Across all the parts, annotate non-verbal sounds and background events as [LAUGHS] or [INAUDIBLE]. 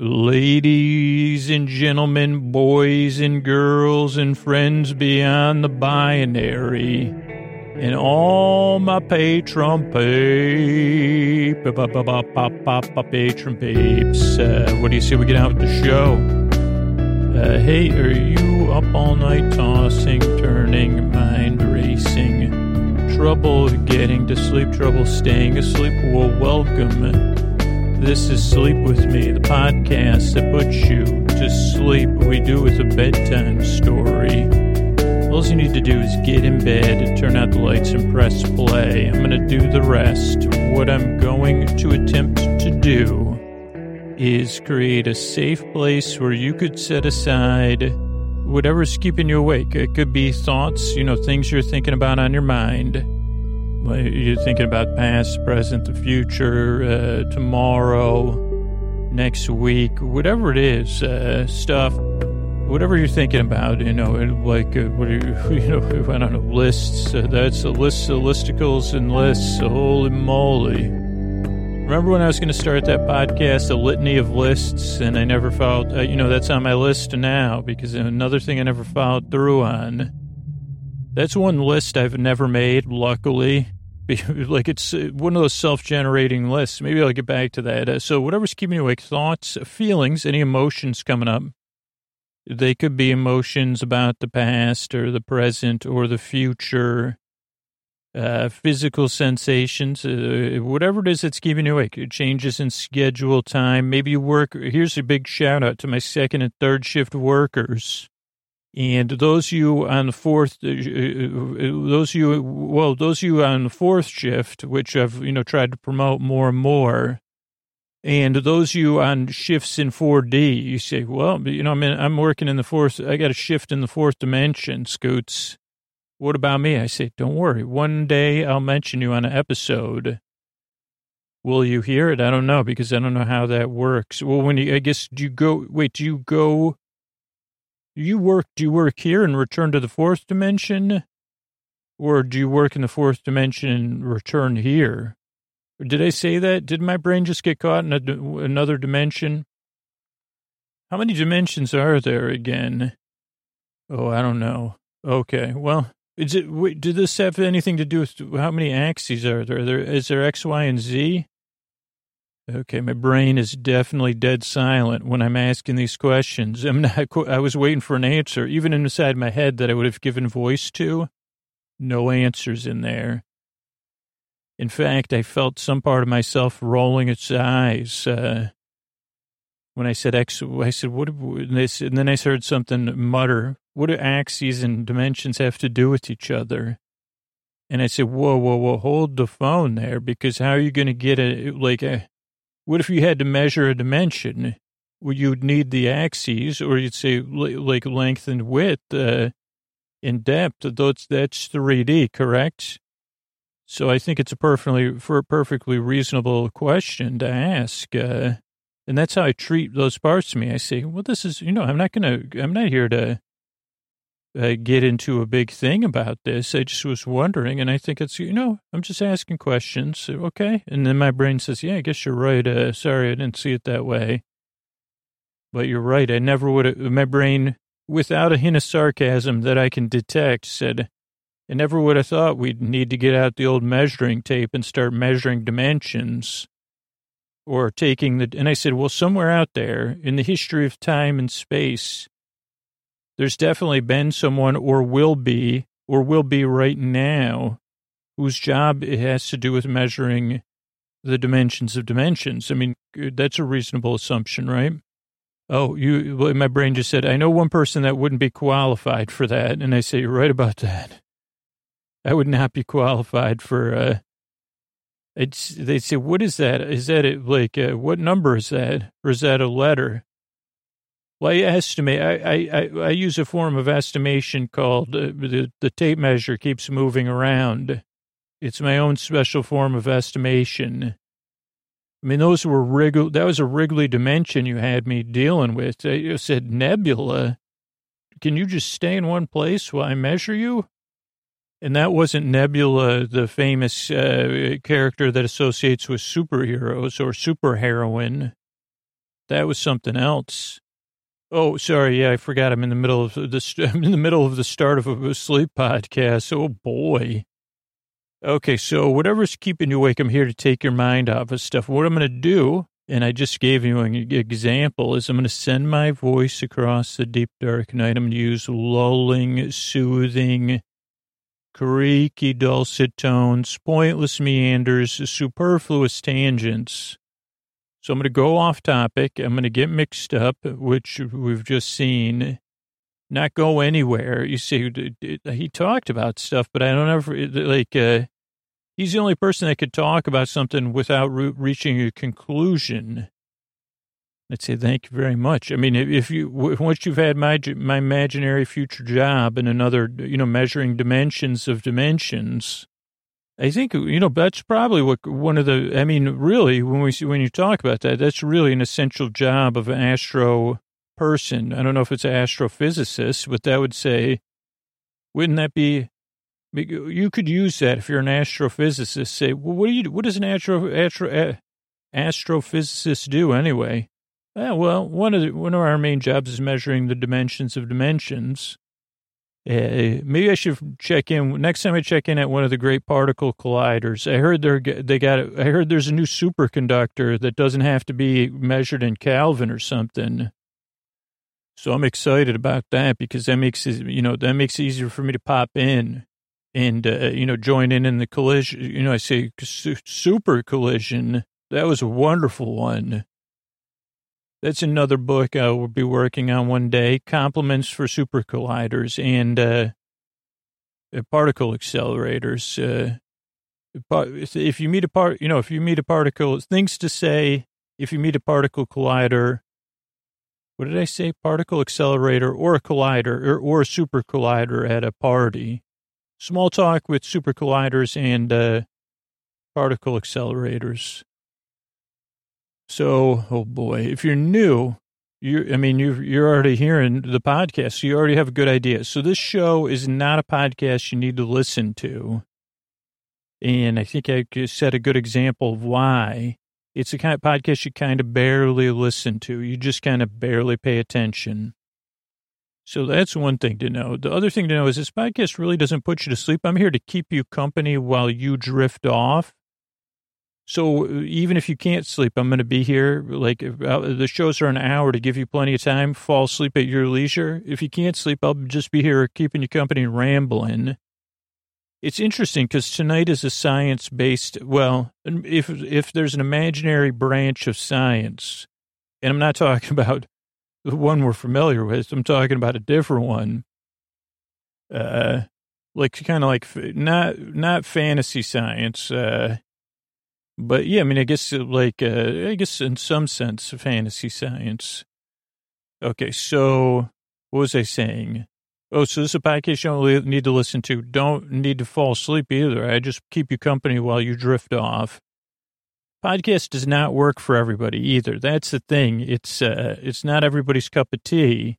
Ladies and gentlemen, boys and girls, and friends beyond the binary, and all my Patreon peep, Patreon peeps. Uh, what do you say we get out with the show? Uh, hey, are you up all night tossing, turning, mind racing? Trouble getting to sleep, trouble staying asleep? Well, welcome. This is Sleep With Me, the podcast that puts you to sleep. We do with a bedtime story. All you need to do is get in bed, turn out the lights, and press play. I'm going to do the rest. What I'm going to attempt to do is create a safe place where you could set aside whatever's keeping you awake. It could be thoughts, you know, things you're thinking about on your mind you're thinking about past, present, the future, uh, tomorrow, next week, whatever it is, uh, stuff, whatever you're thinking about, you know, like, uh, what are you, [LAUGHS] you know, [LAUGHS] I don't know, lists. Uh, that's a list of listicles and lists. Holy moly. Remember when I was going to start that podcast, a litany of lists, and I never followed, uh, you know, that's on my list now because another thing I never followed through on. That's one list I've never made, luckily. [LAUGHS] like it's uh, one of those self-generating lists. Maybe I'll get back to that. Uh, so whatever's keeping you awake, thoughts, feelings, any emotions coming up. They could be emotions about the past or the present or the future. Uh, physical sensations, uh, whatever it is that's keeping you awake. Changes in schedule time. Maybe you work. Here's a big shout out to my second and third shift workers. And those you on the fourth, uh, uh, uh, those you, well, those you on the fourth shift, which I've, you know, tried to promote more and more. And those you on shifts in 4D, you say, well, you know, I mean, I'm working in the fourth, I got a shift in the fourth dimension, Scoots. What about me? I say, don't worry. One day I'll mention you on an episode. Will you hear it? I don't know because I don't know how that works. Well, when you, I guess, do you go, wait, do you go you work, do you work here and return to the fourth dimension? Or do you work in the fourth dimension and return here? Did I say that? Did my brain just get caught in a, another dimension? How many dimensions are there again? Oh, I don't know. Okay, well, is it? Wait, did this have anything to do with how many axes are there? There is there X, Y, and Z? Okay, my brain is definitely dead silent when I'm asking these questions. I'm not, I was waiting for an answer, even inside my head that I would have given voice to. No answers in there. In fact, I felt some part of myself rolling its eyes. Uh, when I said X, I said, what, and, and then I heard something mutter, what do axes and dimensions have to do with each other? And I said, whoa, whoa, whoa, hold the phone there, because how are you going to get a, like a, what if you had to measure a dimension? Well, you'd need the axes, or you'd say like length and width uh, in depth. That's that's 3D, correct? So I think it's a perfectly for a perfectly reasonable question to ask, uh, and that's how I treat those parts of me. I say, well, this is you know, I'm not gonna, I'm not here to uh, get into a big thing about this. I just was wondering, and I think it's, you know, I'm just asking questions. Okay. And then my brain says, yeah, I guess you're right. Uh, sorry, I didn't see it that way. But you're right. I never would have, my brain, without a hint of sarcasm that I can detect, said, I never would have thought we'd need to get out the old measuring tape and start measuring dimensions or taking the, and I said, well, somewhere out there in the history of time and space, there's definitely been someone or will be or will be right now whose job it has to do with measuring the dimensions of dimensions. I mean, that's a reasonable assumption, right? Oh, you, my brain just said, I know one person that wouldn't be qualified for that. And I say, you're right about that. I would not be qualified for, uh, it's, they say, what is that? Is that it, like, uh, what number is that? Or is that a letter? Well, I estimate. I, I, I use a form of estimation called uh, the the tape measure keeps moving around. It's my own special form of estimation. I mean, those were Wrigley. That was a Wrigley dimension you had me dealing with. I said nebula. Can you just stay in one place while I measure you? And that wasn't Nebula, the famous uh, character that associates with superheroes or superheroine. That was something else. Oh, sorry. Yeah, I forgot. I'm in the middle of the. [LAUGHS] I'm in the middle of the start of a sleep podcast. Oh boy. Okay, so whatever's keeping you awake, I'm here to take your mind off of stuff. What I'm going to do, and I just gave you an example, is I'm going to send my voice across the deep dark night. I'm going to use lulling, soothing, creaky, dulcet tones, pointless meanders, superfluous tangents. So I'm going to go off topic. I'm going to get mixed up, which we've just seen not go anywhere. You see, he talked about stuff, but I don't ever like. Uh, he's the only person that could talk about something without re- reaching a conclusion. I'd say thank you very much. I mean, if you once you've had my my imaginary future job and another, you know, measuring dimensions of dimensions, I think you know that's probably what one of the. I mean, really, when we when you talk about that, that's really an essential job of an astro person. I don't know if it's an astrophysicist, but that would say, wouldn't that be? You could use that if you're an astrophysicist. Say, well, what do you? What does an astro, astro astrophysicist do anyway? Yeah, well, one of the, one of our main jobs is measuring the dimensions of dimensions. Uh, maybe I should check in next time I check in at one of the great particle colliders. I heard they're they got. I heard there's a new superconductor that doesn't have to be measured in Kelvin or something. So I'm excited about that because that makes it, you know, that makes it easier for me to pop in and, uh, you know, join in in the collision. You know, I say super collision. That was a wonderful one. That's another book I will be working on one day. Compliments for super colliders and, uh, uh particle accelerators. Uh, if you meet a part, you know, if you meet a particle, things to say, if you meet a particle collider, what did I say? Particle accelerator or a collider or, or a super collider at a party. Small talk with super colliders and uh, particle accelerators. So, oh boy, if you're new, you I mean, you you're already hearing the podcast, so you already have a good idea. So this show is not a podcast you need to listen to. And I think I set a good example of why. It's a kind of podcast you kind of barely listen to. You just kind of barely pay attention. So that's one thing to know. The other thing to know is this podcast really doesn't put you to sleep. I'm here to keep you company while you drift off. So even if you can't sleep, I'm going to be here. Like uh, the shows are an hour to give you plenty of time. Fall asleep at your leisure. If you can't sleep, I'll just be here keeping you company, rambling. It's interesting because tonight is a science based, well, if, if there's an imaginary branch of science, and I'm not talking [LAUGHS] about the one we're familiar with, I'm talking about a different one. Uh, like kind of like not, not fantasy science, uh, but yeah, I mean, I guess like, uh, I guess in some sense, fantasy science. Okay. So what was I saying? Oh, so this is a podcast you don't need to listen to. Don't need to fall asleep either. I just keep you company while you drift off. Podcast does not work for everybody either. That's the thing. It's uh, it's not everybody's cup of tea.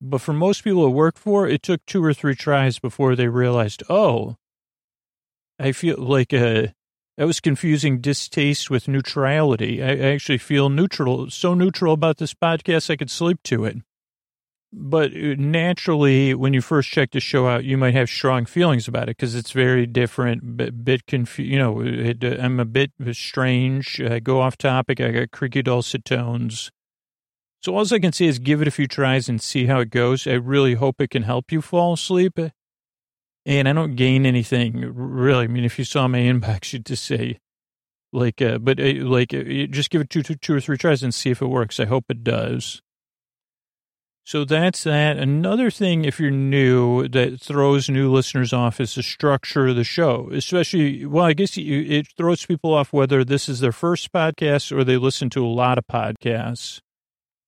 But for most people it worked for, it took two or three tries before they realized, oh, I feel like uh, I was confusing distaste with neutrality. I actually feel neutral, so neutral about this podcast, I could sleep to it. But uh, naturally, when you first check the show out, you might have strong feelings about it because it's very different, bit, bit confused. You know, it, uh, I'm a bit strange. I go off topic. I got creaky dulcet tones. So all I can say is give it a few tries and see how it goes. I really hope it can help you fall asleep. And I don't gain anything really. I mean, if you saw my inbox, you'd just say, like, uh, but uh, like, uh, just give it two, two, two or three tries and see if it works. I hope it does. So that's that. Another thing, if you're new, that throws new listeners off is the structure of the show. Especially, well, I guess it throws people off whether this is their first podcast or they listen to a lot of podcasts.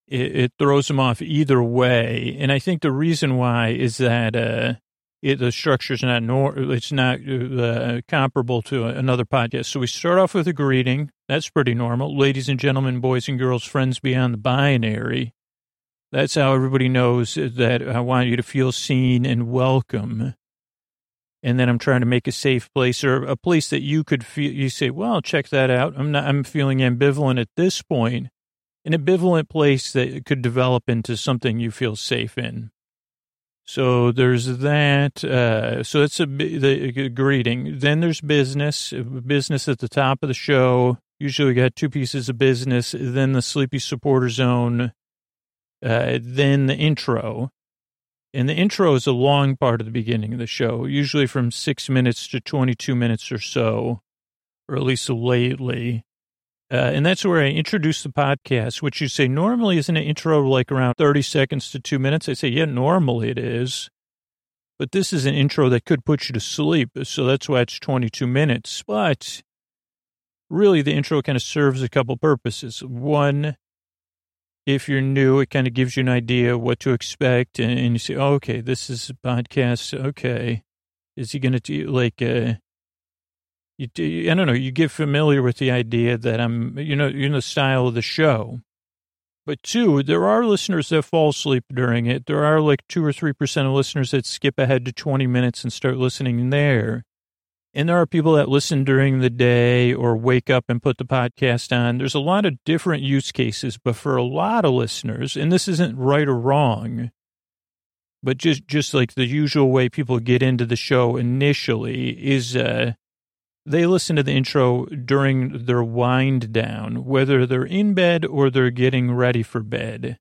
It, it throws them off either way. And I think the reason why is that uh, it, the structure is not nor, it's not uh, comparable to another podcast. So we start off with a greeting. That's pretty normal. Ladies and gentlemen, boys and girls, friends beyond the binary. That's how everybody knows that I want you to feel seen and welcome. And then I'm trying to make a safe place or a place that you could feel, you say, well, check that out. I'm not, I'm feeling ambivalent at this point. an ambivalent place that could develop into something you feel safe in. So there's that. Uh, so it's a the greeting. Then there's business. Business at the top of the show. Usually we got two pieces of business. Then the sleepy supporter zone. Uh, then the intro. And the intro is a long part of the beginning of the show, usually from six minutes to 22 minutes or so, or at least lately. Uh, and that's where I introduce the podcast, which you say normally isn't an intro like around 30 seconds to two minutes. I say, yeah, normally it is. But this is an intro that could put you to sleep. So that's why it's 22 minutes. But really, the intro kind of serves a couple purposes. One, if you're new, it kind of gives you an idea what to expect. And, and you say, oh, okay, this is a podcast. Okay. Is he going to do like, uh, you, I don't know, you get familiar with the idea that I'm, you know, in the style of the show. But two, there are listeners that fall asleep during it. There are like two or 3% of listeners that skip ahead to 20 minutes and start listening there. And there are people that listen during the day or wake up and put the podcast on. There's a lot of different use cases, but for a lot of listeners, and this isn't right or wrong, but just, just like the usual way people get into the show initially is, uh, they listen to the intro during their wind down, whether they're in bed or they're getting ready for bed.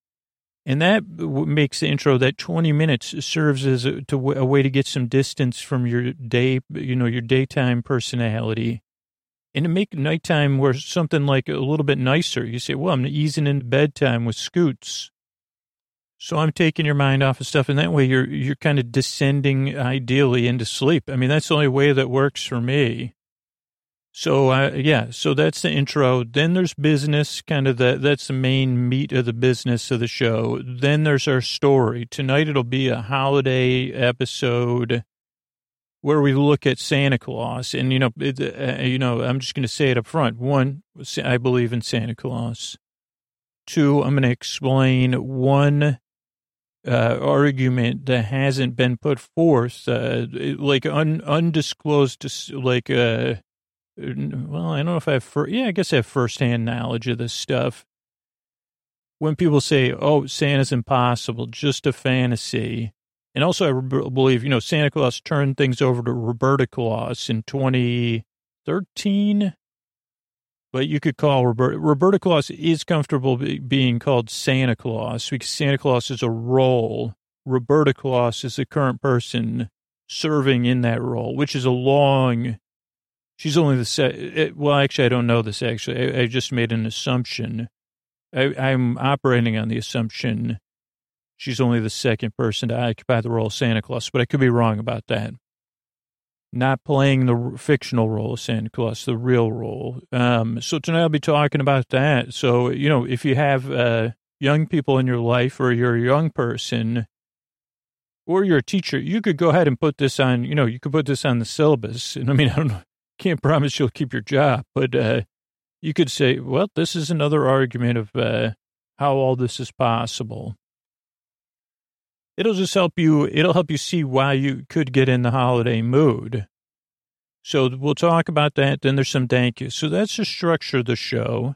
And that makes the intro, that 20 minutes serves as a, to, a way to get some distance from your day, you know, your daytime personality and to make nighttime where something like a little bit nicer. You say, well, I'm easing into bedtime with scoots. So I'm taking your mind off of stuff, and that way you're you're kind of descending ideally into sleep. I mean, that's the only way that works for me. So uh, yeah, so that's the intro. Then there's business, kind of the that's the main meat of the business of the show. Then there's our story. Tonight it'll be a holiday episode where we look at Santa Claus, and you know, it, uh, you know, I'm just going to say it up front. One, I believe in Santa Claus. Two, I'm going to explain one uh, argument that hasn't been put forth, uh, like un, undisclosed, like uh, well, I don't know if I have, fir- yeah, I guess I have firsthand knowledge of this stuff. When people say, oh, Santa's impossible, just a fantasy. And also, I believe, you know, Santa Claus turned things over to Roberta Claus in 2013. But you could call Roberta, Roberta Claus is comfortable be, being called Santa Claus because Santa Claus is a role. Roberta Claus is the current person serving in that role, which is a long She's only the se- well, actually, I don't know this. Actually, I, I just made an assumption. I, I'm operating on the assumption she's only the second person to occupy the role of Santa Claus, but I could be wrong about that. Not playing the fictional role of Santa Claus, the real role. Um, so tonight I'll be talking about that. So you know, if you have uh, young people in your life, or you're a young person, or you're a teacher, you could go ahead and put this on. You know, you could put this on the syllabus. [LAUGHS] And I mean, I don't know can't [LAUGHS] promise you'll keep your job, but uh, you could say, well, this is another argument of uh, how all this is possible. It'll just help you. It'll help you see why you could get in the holiday mood. So we'll talk about that. Then there's some thank yous. So that's the structure of the show.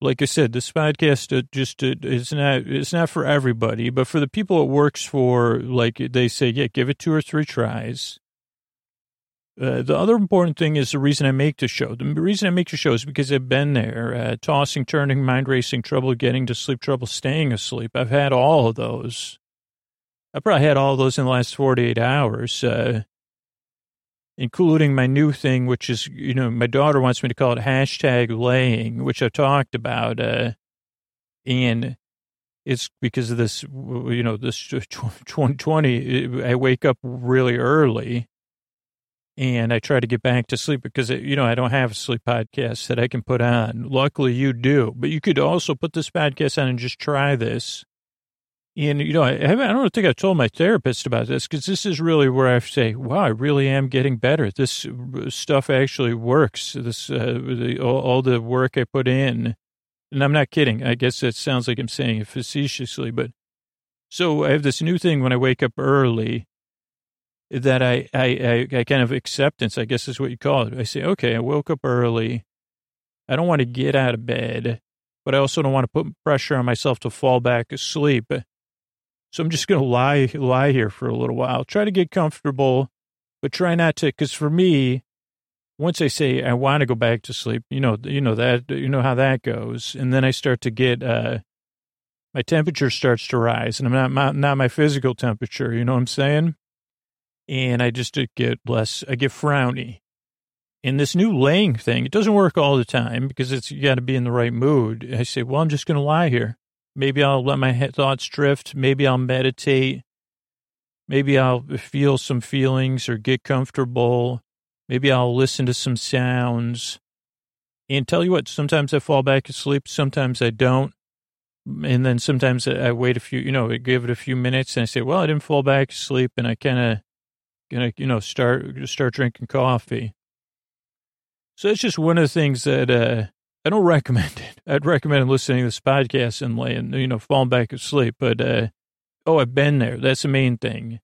Like I said, this podcast just it's not it's not for everybody, but for the people it works for, like they say, yeah, give it two or three tries. Uh, the other important thing is the reason I make the show. The reason I make the show is because I've been there, uh, tossing, turning, mind racing, trouble getting to sleep, trouble staying asleep. I've had all of those. I probably had all of those in the last 48 hours, uh, including my new thing, which is, you know, my daughter wants me to call it hashtag laying, which I've talked about. Uh, and it's because of this, you know, this 2020, I wake up really early and I try to get back to sleep because, you know, I don't have a sleep podcast that I can put on. Luckily, you do. But you could also put this podcast on and just try this. And, you know, I, I don't think I told my therapist about this because this is really where I say, wow, I really am getting better. This stuff actually works. This, uh, the, all, all the work I put in. And I'm not kidding. I guess it sounds like I'm saying it facetiously, but so I have this new thing when I wake up early that I, I, I, kind of acceptance, I guess is what you call it. I say, okay, I woke up early. I don't want to get out of bed, but I also don't want to put pressure on myself to fall back asleep. So I'm just going to lie, lie here for a little while, try to get comfortable, but try not to, because for me, once I say I want to go back to sleep, you know, you know that, you know how that goes. And then I start to get, uh, my temperature starts to rise and I'm not, my, not my physical temperature. You know what I'm saying? And I just uh, get less, I get frowny. And this new laying thing, it doesn't work all the time because it's, you got to be in the right mood. I say, well, I'm just going to lie here. Maybe I'll let my thoughts drift. Maybe I'll meditate. Maybe I'll feel some feelings or get comfortable Maybe I'll listen to some sounds and tell you what, sometimes I fall back asleep, sometimes I don't. And then sometimes I wait a few, you know, give it a few minutes and I say, well, I didn't fall back asleep and I kind of, gonna, you know, start, start drinking coffee. So it's just one of the things that, uh, I don't [LAUGHS] recommend it. I'd recommend listening to this podcast and laying, you know, falling back asleep. But, uh, oh, I've been there. That's the main thing.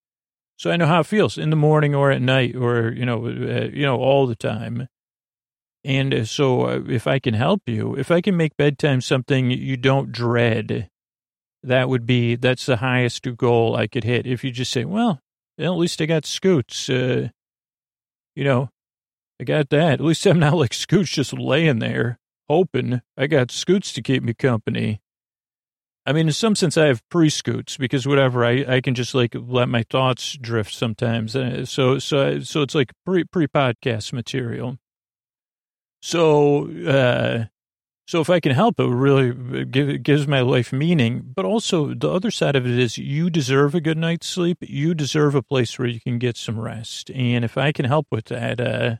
So I know how it feels in the morning or at night or, you know, uh, you know, all the time. And uh, so uh, if I can help you, if I can make bedtime something you don't dread, that would be, that's the highest goal I could hit. If you just say, well, at least I got Scoots, uh, you know, I got that. At least I'm not like Scoots just laying there hoping I got Scoots to keep me company. I mean, in some sense, I have pre-scoots because whatever, I, I can just like let my thoughts drift sometimes. Uh, so, so, so it's like pre, pre-podcast material. So, uh, so if I can help it, really give, gives my life meaning. But also the other side of it is you deserve a good night's sleep. You deserve a place where you can get some rest. And if I can help with that, uh,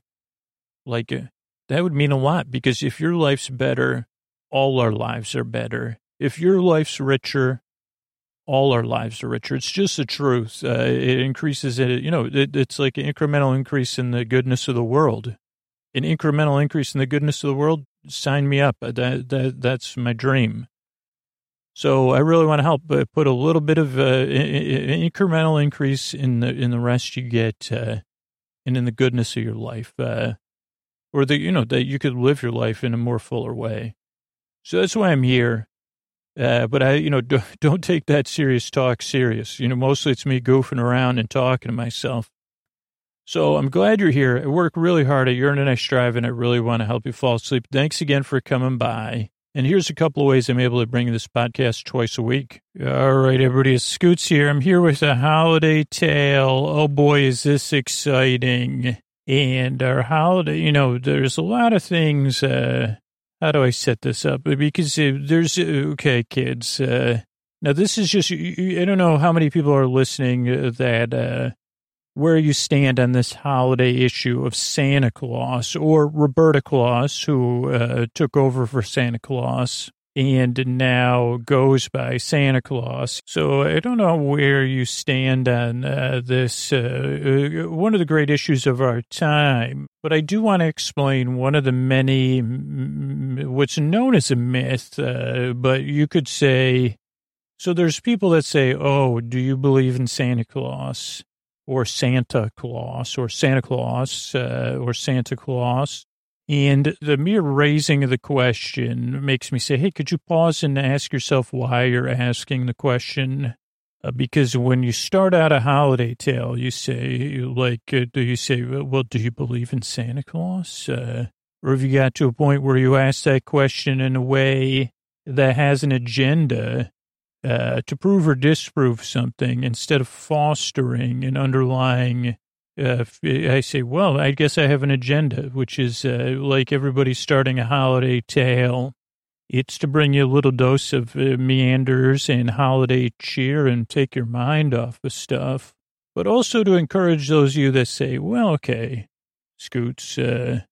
like uh, that would mean a lot because if your life's better, all our lives are better if your life's richer, all our lives are richer. It's just the truth. Uh, it increases it. You know, it, it's like an incremental increase in the goodness of the world. An incremental increase in the goodness of the world. Sign me up. That that that's my dream. So I really want to help uh, put a little bit of uh, incremental increase in the in the rest you get, uh, and in the goodness of your life, uh, or that you know that you could live your life in a more fuller way. So that's why I'm here. Uh, but I, you know, [LAUGHS] don't, don't take that serious talk serious. You know, mostly it's me goofing around and talking to myself. So I'm glad you're here. I work really hard. I yearn and I strive, and I really want to help you fall asleep. Thanks again for coming by. And here's a couple of ways I'm able to bring this podcast twice a week. All right, everybody, it's Scoots here. I'm here with a holiday tale. Oh boy, is this exciting. And our holiday, you know, there's a lot of things, uh, how do I set this up? Because uh, there's, uh, okay, kids, uh, now this is just, I don't know how many people are listening that, uh, where you stand on this holiday issue of Santa Claus or Roberta Claus, who uh, took over for Santa Claus and now goes by Santa Claus. So I don't know where you stand on uh, this, uh, uh one of the great issues of our time, but I do want to explain one of the many, what's known as a myth, uh, but you could say, so there's people that say, oh, do you believe in Santa Claus? Or Santa Claus, or Santa Claus, uh, or Santa Claus. And the mere raising of the question makes me say, hey, could you pause and ask yourself why you're asking the question? Uh, because when you start out a holiday tale, you say, like, uh, do you say, well, do you believe in Santa Claus? Uh, or have you got to a point where you ask that question in a way that has an agenda uh, to prove or disprove something instead of fostering an underlying uh, I say, well, I guess I have an agenda, which is uh, like everybody starting a holiday tale. It's to bring you a little dose of uh, meanders and holiday cheer and take your mind off of stuff, but also to encourage those of you that say, well, okay, Scoots, uh,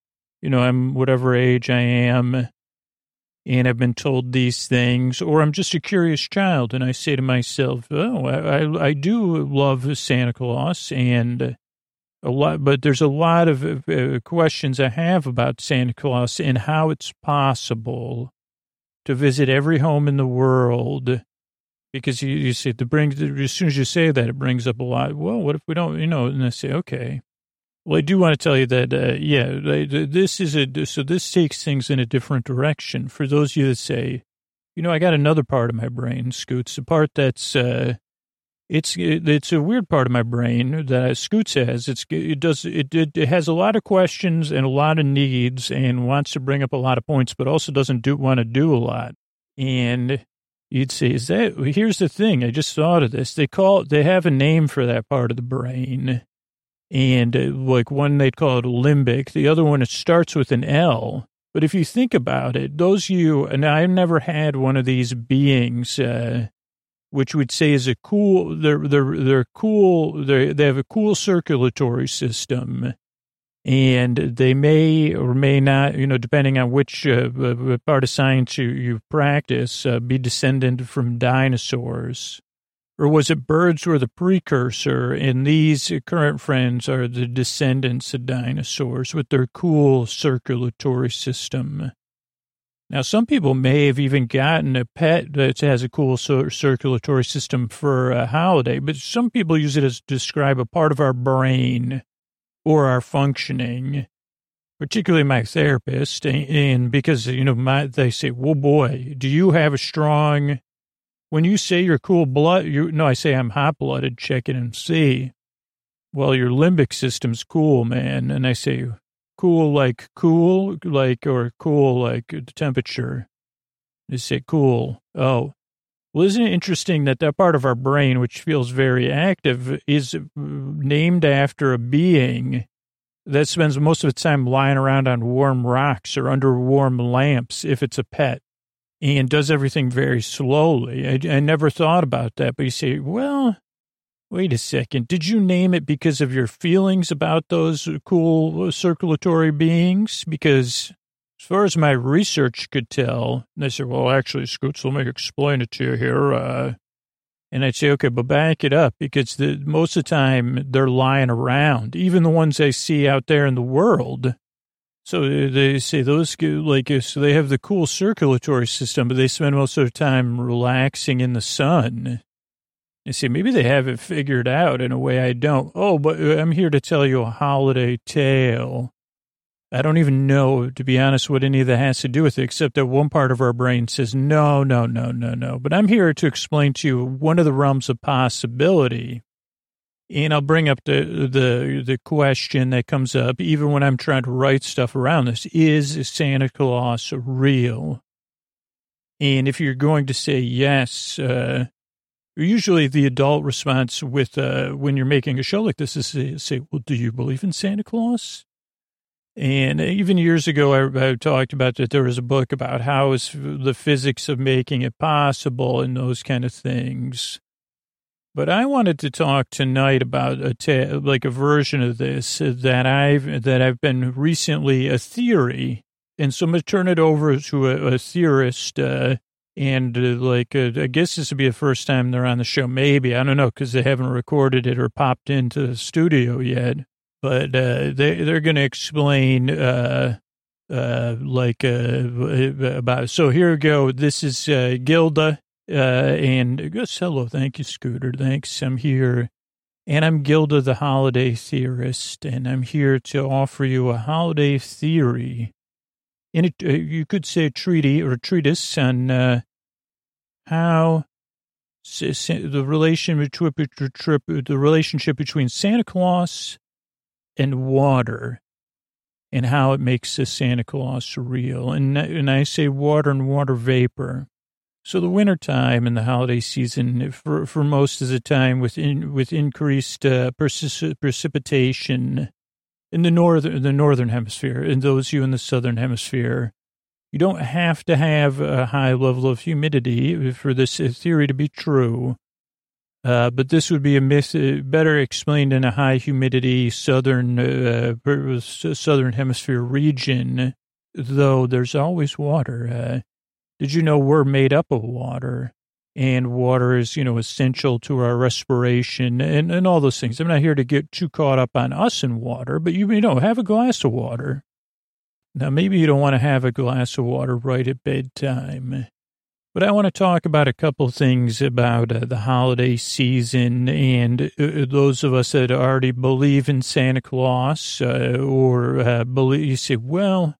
you know, I'm whatever age I am and I've been told these things, or I'm just a curious child and I say to myself, oh, I, I, do love Santa Claus and a lot, but there's a lot of uh, questions I have about Santa Claus and how it's possible to visit every home in the world. Because you, you see, the brings as soon as you say that, it brings up a lot. Well, what if we don't, you know? And I say, okay. Well, I do want to tell you that, uh, yeah, this is a so this takes things in a different direction. For those of you that say, You know, I got another part of my brain, Scoots, the part that's, uh, it's it's a weird part of my brain that Scoots has. It's it does it, it, it has a lot of questions and a lot of needs and wants to bring up a lot of points, but also doesn't do want to do a lot. And you'd say, is that? Here's the thing. I just thought of this. They call they have a name for that part of the brain, and uh, like one they'd call it limbic. The other one it starts with an L. But if you think about it, those you and I've never had one of these beings. Uh, which would say is a cool, they're, they're, they're cool, they they have a cool circulatory system. And they may or may not, you know, depending on which uh, uh part of science you, you practice, uh, be descendant from dinosaurs. Or was it birds were the precursor, and these current friends are the descendants of dinosaurs with their cool circulatory system? Now, some people may have even gotten a pet that has a cool circulatory system for a holiday, but some people use it as to describe a part of our brain or our functioning, particularly my therapist. And because, you know, my, they say, well, boy, do you have a strong, when you say you're cool blood, you, no, I say I'm hot blooded, check it and see. Well, your limbic system's cool, man. And I say, cool like cool like or cool like the temperature. They say cool. Oh, well, isn't it interesting that that part of our brain, which feels very active, is named after a being that spends most of its time lying around on warm rocks or under warm lamps if it's a pet and does everything very slowly. I, I never thought about that, but you say, well, Wait a second. Did you name it because of your feelings about those cool circulatory beings? Because as far as my research could tell, they said, well, actually, Scoots, let me explain it to you here. Uh, and I'd say, okay, but back it up because the, most of the time they're lying around, even the ones I see out there in the world. So they say those, like, so they have the cool circulatory system, but they spend most of their time relaxing in the sun. You see, maybe they have it figured out in a way I don't. Oh, but uh, I'm here to tell you a holiday tale. I don't even know, to be honest, what any of that has to do with it, except that one part of our brain says, no, no, no, no, no. But I'm here to explain to you one of the realms of possibility. And I'll bring up the, the, the question that comes up, even when I'm trying to write stuff around this. Is Santa Claus real? And if you're going to say yes, uh, Usually, the adult response with uh, when you're making a show like this is say, say, "Well, do you believe in Santa Claus?" And even years ago, I, I talked about that there was a book about how is the physics of making it possible and those kind of things. But I wanted to talk tonight about a ta- like a version of this that I've that I've been recently a theory, and so I'm gonna turn it over to a, a theorist. Uh, and uh, like, uh, I guess this would be the first time they're on the show. Maybe I don't know because they haven't recorded it or popped into the studio yet. But uh, they they're to explain uh, uh, like about. So here we go. This is Gilda, uh, and uh, hello. Thank you, Scooter. Thanks. I'm here, and I'm Gilda, the holiday theorist, and I'm here to offer you a holiday theory And a, uh, you could say a treaty or a treatise on uh, how the relation between the relationship between Santa Claus and water and how it makes the Santa Claus real. And, and I say water and water vapor. So the wintertime and the holiday season, for, for most of the time, with in, with increased uh, precipitation in the northern the northern hemisphere, and those of you in the southern hemisphere, you don't have to have a high level of humidity for this theory to be true. Uh, but this would be a myth, uh, better explained in a high humidity southern uh, southern hemisphere region. Though there's always water. Uh, did you know we're made up of water? and water is, you know, essential to our respiration and, and all those things. I'm not here to get too caught up on us and water, but you, you know, have a glass of water. Now, maybe you don't want to have a glass of water right at bedtime, but I want to talk about a couple things about uh, the holiday season and uh, those of us that already believe in Santa Claus uh, or uh, believe, you say, well,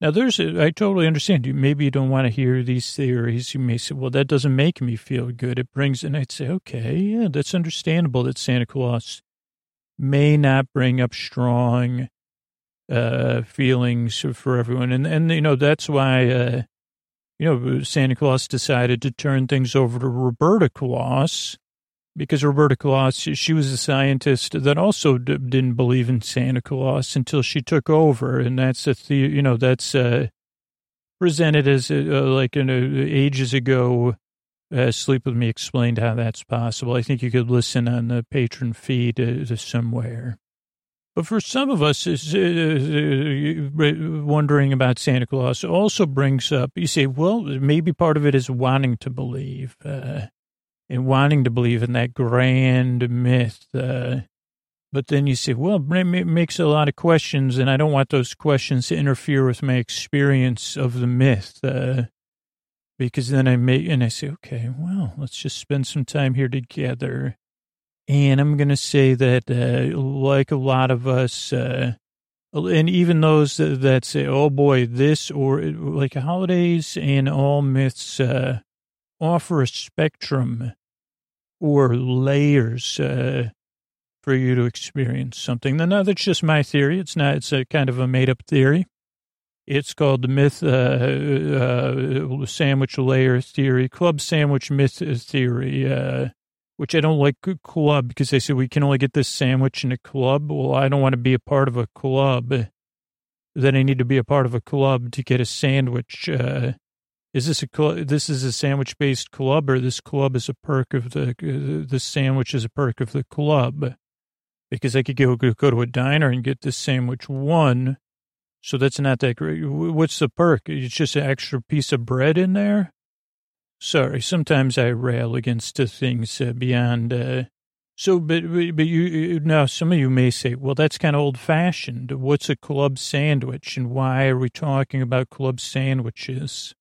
Now, there's, I totally understand you. Maybe you don't want to hear these theories. You may say, well, that doesn't make me feel good. It brings, and I'd say, okay, yeah, that's understandable that Santa Claus may not bring up strong uh, feelings for everyone. And, and, you know, that's why, uh, you know, Santa Claus decided to turn things over to Roberta Claus because Roberta Claus, she was a scientist that also d- didn't believe in Santa Claus until she took over. And that's a, the, you know, that's uh, presented as uh, like in a, ages ago. Uh, Sleep with Me explained how that's possible. I think you could listen on the Patreon feed uh, somewhere. But for some of us, uh, uh, wondering about Santa Claus also brings up, you say, well, maybe part of it is wanting to believe. Uh, and wanting to believe in that grand myth. Uh, but then you say, well, it makes a lot of questions, and I don't want those questions to interfere with my experience of the myth. Uh, because then I may, and I say, okay, well, let's just spend some time here together. And I'm going to say that, uh, like a lot of us, uh, and even those that, say, oh boy, this or like holidays and all myths, uh, offer a spectrum or layers uh, for you to experience something. Now, that's just my theory. It's not, it's a kind of a made up theory. It's called the myth, uh, uh, sandwich layer theory, club sandwich myth theory, uh, which I don't like club because they say we can only get this sandwich in a club. Well, I don't want to be a part of a club. Then I need to be a part of a club to get a sandwich. Uh, is this a this is a sandwich based club or this club is a perk of the the sandwich is a perk of the club? Because I could go go to a diner and get this sandwich one, so that's not that great. What's the perk? It's just an extra piece of bread in there. Sorry, sometimes I rail against things uh, beyond. Uh, so, but but you now some of you may say, well, that's kind of old fashioned. What's a club sandwich, and why are we talking about club sandwiches?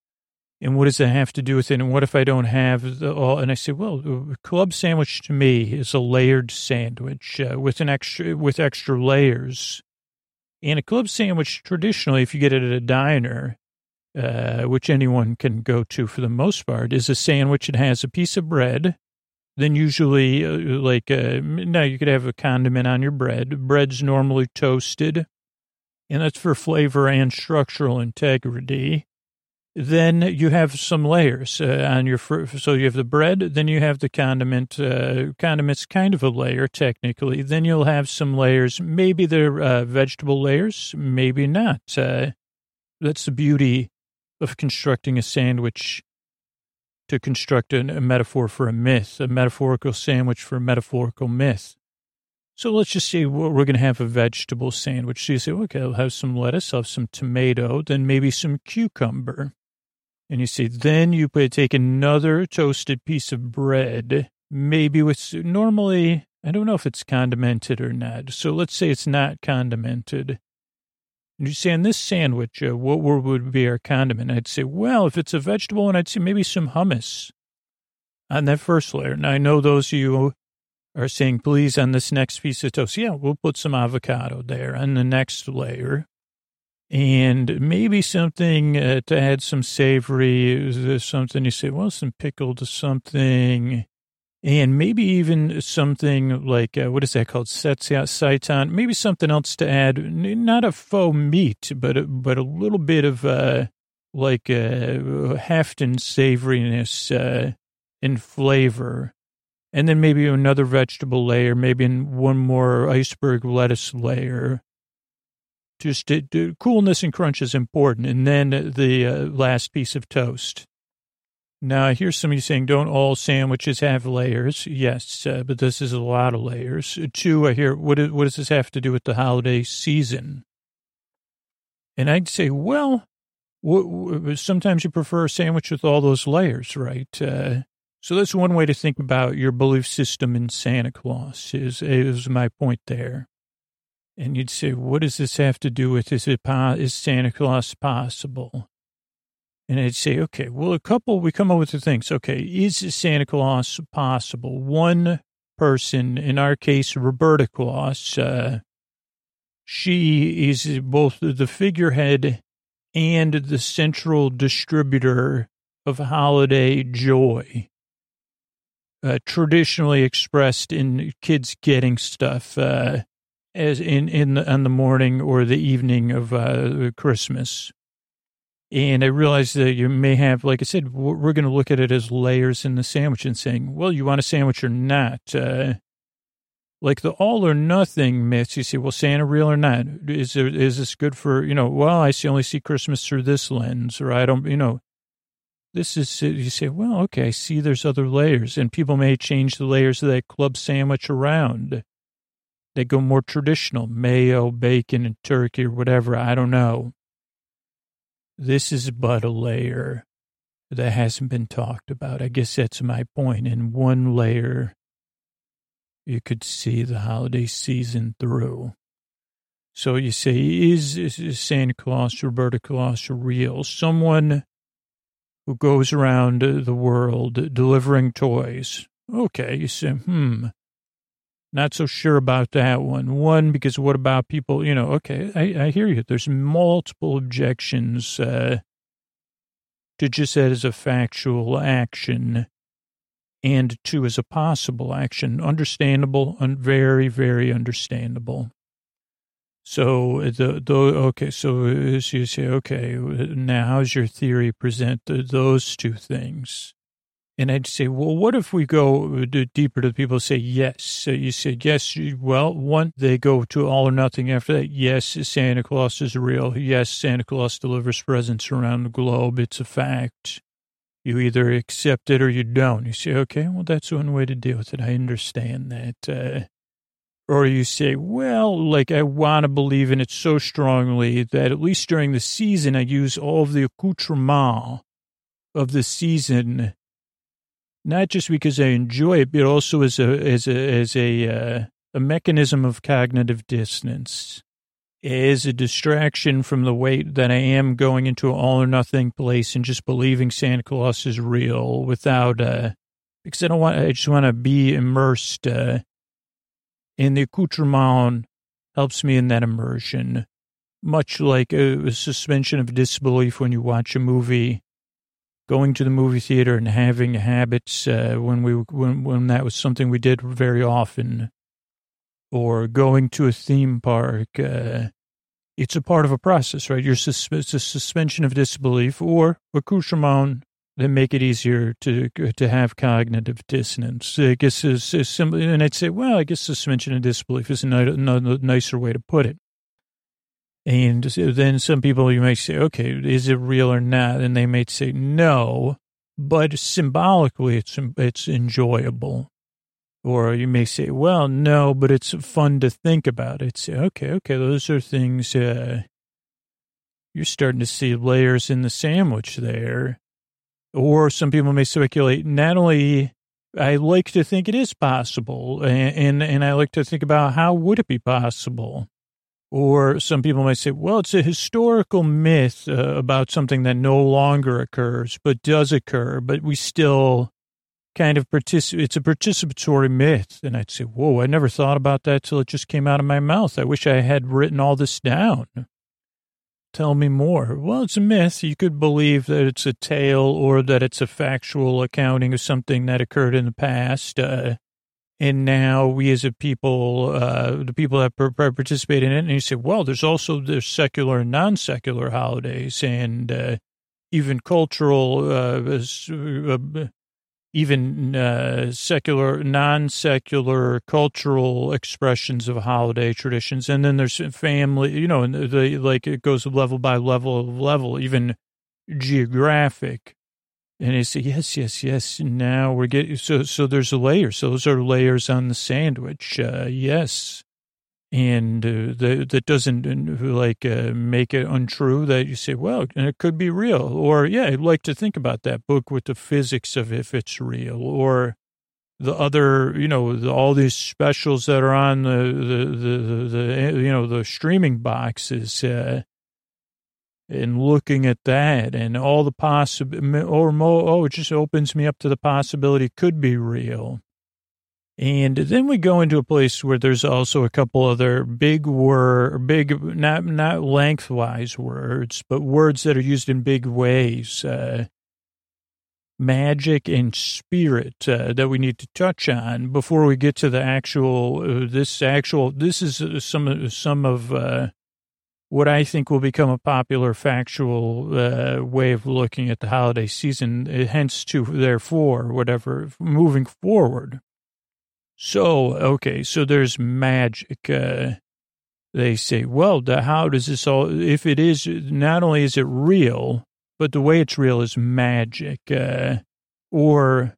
And what does that have to do with it? And what if I don't have the, all? And I said, well, a club sandwich to me is a layered sandwich uh, with an extra with extra layers. And a club sandwich, traditionally, if you get it at a diner, uh, which anyone can go to for the most part, is a sandwich that has a piece of bread. Then usually, uh, like uh, now, you could have a condiment on your bread. Bread's normally toasted, and that's for flavor and structural integrity then you have some layers uh, on your so you have the bread then you have the condiment uh, condiment's kind of a layer technically then you'll have some layers maybe they're uh, vegetable layers maybe not uh, that's the beauty of constructing a sandwich to construct a, a metaphor for a myth a metaphorical sandwich for a metaphorical myth so let's just say we're going to have a vegetable sandwich. So you say, okay, I'll have some lettuce, I'll have some tomato, then maybe some cucumber. And you say, then you take another toasted piece of bread, maybe with, normally, I don't know if it's condimented or not. So let's say it's not condimented. And you say, on this sandwich, uh, what would be our condiment? I'd say, well, if it's a vegetable, and I'd say maybe some hummus on that first layer. And I know those of you are saying, please, on this next piece of toast, yeah, we'll put some avocado there on the next layer and maybe something uh, to add some savory, something you say, well, some pickled something, and maybe even something like, uh, what is that called? Seitan, maybe something else to add, not a faux meat, but, a, but a little bit of, uh, like, uh, heft and savoriness, uh, and flavor. And then maybe another vegetable layer, maybe one more iceberg lettuce layer just coolness and crunch is important. And then the uh, last piece of toast. Now, I hear somebody saying, don't all sandwiches have layers? Yes, uh, but this is a lot of layers. Two, I hear, what, what does this have to do with the holiday season? And I'd say, well, sometimes you prefer a sandwich with all those layers, right? Uh, so that's one way to think about your belief system in Santa Claus is, is my point there. And you'd say, what does this have to do with, is it, is Santa Claus possible? And I'd say, okay, well, a couple, we come up with the things. Okay, is Santa Claus possible? One person, in our case, Roberta Claus, uh, she is both the figurehead and the central distributor of holiday joy. Uh, traditionally expressed in kids getting stuff uh, as in in the, on the morning or the evening of uh, Christmas. And I realized that you may have, like I said, we're going to look at it as layers in the sandwich and saying, well, you want a sandwich or not? Uh, like the all or nothing myths, you say, well, Santa real or not? Is there, is this good for, you know, well, I see, only see Christmas through this lens, or I don't, you know, this is, you say, well, okay, I see there's other layers. And people may change the layers of that club sandwich around. They go more traditional, mayo, bacon, and turkey, or whatever. I don't know. This is but a layer that hasn't been talked about. I guess that's my point. In one layer, you could see the holiday season through. So you say, is, is Santa Claus, Roberta Claus, real? Someone who goes around the world delivering toys. Okay, you say, hmm, not so sure about that one. One, because what about people, you know, okay, I, I hear you. There's multiple objections uh, to just that as a factual action and two as a possible action. Understandable and very, very understandable. So uh, the, the okay, so uh, as you say, okay, uh, now how's your theory present those two things? And I'd say, well, what if we go deeper to people say yes? So you said yes. Well, one, they go to all or nothing after that. Yes, Santa Claus is real. Yes, Santa Claus delivers presents around the globe. It's a fact. You either accept it or you don't. You say, okay, well, that's one way to deal with it. I understand that. Uh, or you say, well, like I want to believe in it so strongly that at least during the season, I use all of the accoutrement of the season not just because I enjoy it, but also as a as a as a uh, a mechanism of cognitive dissonance, as a distraction from the weight that I am going into an all or nothing place and just believing Santa Claus is real without uh because I don't want I just want to be immersed uh, in the accoutrement helps me in that immersion, much like a, a suspension of disbelief when you watch a movie going to the movie theater and having habits uh, when we when when that was something we did very often, or going to a theme park. Uh, it's a part of a process, right? You're sus- it's a suspension of disbelief or accoutrement that make it easier to to have cognitive dissonance. I guess is, simple, and I'd say, well, I guess suspension of disbelief is a nicer way to put it. And then some people you might say, okay, is it real or not? And they might say no, but symbolically it's it's enjoyable. Or you may say, well, no, but it's fun to think about. It's okay, okay, those are things uh, you're starting to see layers in the sandwich there. Or some people may speculate, not only I like to think it is possible, and, and, and I like to think about how would it be possible or some people might say, well, it's a historical myth uh, about something that no longer occurs, but does occur, but we still kind of participate. It's a participatory myth. And I'd say, whoa, I never thought about that till it just came out of my mouth. I wish I had written all this down. Tell me more. Well, it's a myth. You could believe that it's a tale or that it's a factual accounting of something that occurred in the past. Uh, and now we as a people, uh, the people that participate in it, and you say, well, there's also there's secular and non-secular holidays, and uh, even cultural, uh, uh even uh, secular, non-secular cultural expressions of holiday traditions, and then there's family, you know, and the like it goes level by level of level, even geographic and he said, yes, yes, yes. Now we're getting, so, so there's a layer. So those are layers on the sandwich. Uh, yes. And uh, the, that doesn't uh, like uh, make it untrue that you say, well, and it could be real. Or, yeah, I'd like to think about that book with the physics of if it's real. Or the other, you know, the, all these specials that are on the, the, the, the, the you know, the streaming boxes. Uh, and looking at that and all the possible or more, oh, it just opens me up to the possibility it could be real. And then we go into a place where there's also a couple other big word, big, not, not lengthwise words, but words that are used in big ways. Uh, magic and spirit uh, that we need to touch on before we get to the actual, uh, this actual, this is some, of some of, uh, what I think will become a popular factual uh, way of looking at the holiday season, hence to therefore, whatever, moving forward. So, okay, so there's magic. Uh, they say, well, the, how does this all, if it is, not only is it real, but the way it's real is magic. Uh, or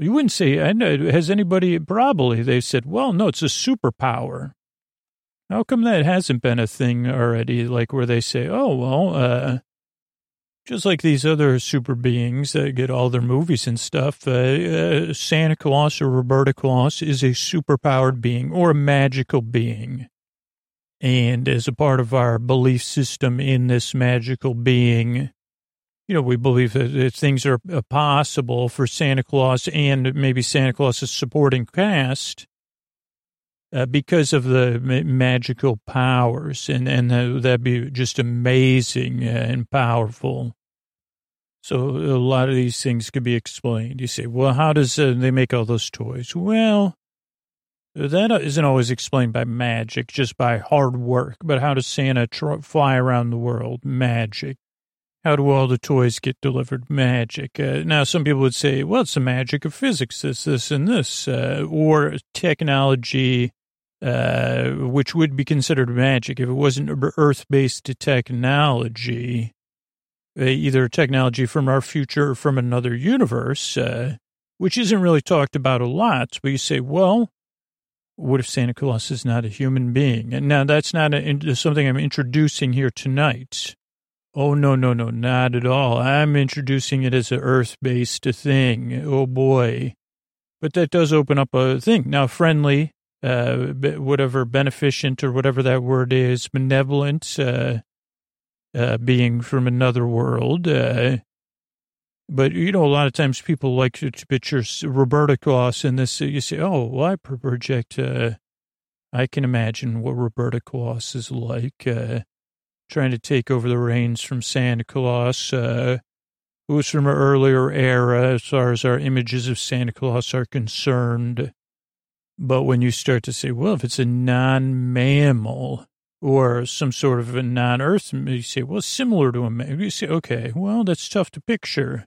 you wouldn't say, I know, has anybody, probably they said, well, no, it's a superpower. How come that hasn't been a thing already? Like where they say, oh, well, uh, just like these other super beings that get all their movies and stuff, uh, uh, Santa Claus or Roberta Claus is a superpowered being or a magical being. And as a part of our belief system in this magical being, you know, we believe that, things are uh, possible for Santa Claus and maybe Santa Claus's supporting cast uh, because of the magical powers, and and that'd be just amazing uh, and powerful. So a lot of these things could be explained. You say, well, how does uh, they make all those toys? Well, that isn't always explained by magic, just by hard work. But how does Santa tr- fly around the world? Magic. How do all the toys get delivered? Magic. Uh, now, some people would say, well, it's the magic of physics, this, this, and this, uh, or technology uh, which would be considered magic if it wasn't Earth-based technology, uh, either technology from our future or from another universe, uh, which isn't really talked about a lot. But you say, well, what if Santa Claus is not a human being? And now that's not a, something I'm introducing here tonight. Oh, no, no, no, not at all. I'm introducing it as an earth-based thing. Oh, boy. But that does open up a thing. Now, friendly uh, whatever beneficent or whatever that word is, benevolent, uh, uh, being from another world. Uh, but, you know, a lot of times people like to picture Roberta Claus in this. You say, oh, well, I project, uh, I can imagine what Roberta Claus is like, uh, trying to take over the reins from Santa Claus, uh, was from an earlier era as far as our images of Santa Claus are concerned. But when you start to say, well, if it's a non mammal or some sort of a non earth, you say, well, similar to a mammal. You say, okay, well, that's tough to picture.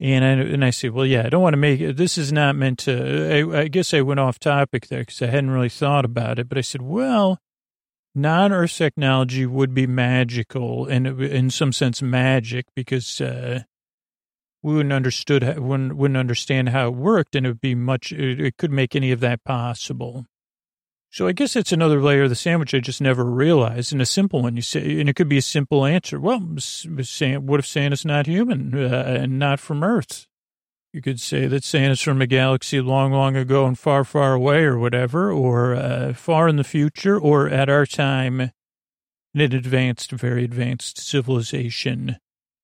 And I, and I say, well, yeah, I don't want to make it, this is not meant to, I, I guess I went off topic there because I hadn't really thought about it. But I said, well, non earth technology would be magical and in some sense magic because, uh, we wouldn't understood wouldn't, wouldn't understand how it worked, and it would be much. It, it could make any of that possible. So I guess it's another layer of the sandwich I just never realized. And a simple one, you say, and it could be a simple answer. Well, what if Santa's not human uh, and not from Earth? You could say that Santa's from a galaxy long, long ago and far, far away, or whatever, or uh, far in the future, or at our time, in an advanced, very advanced civilization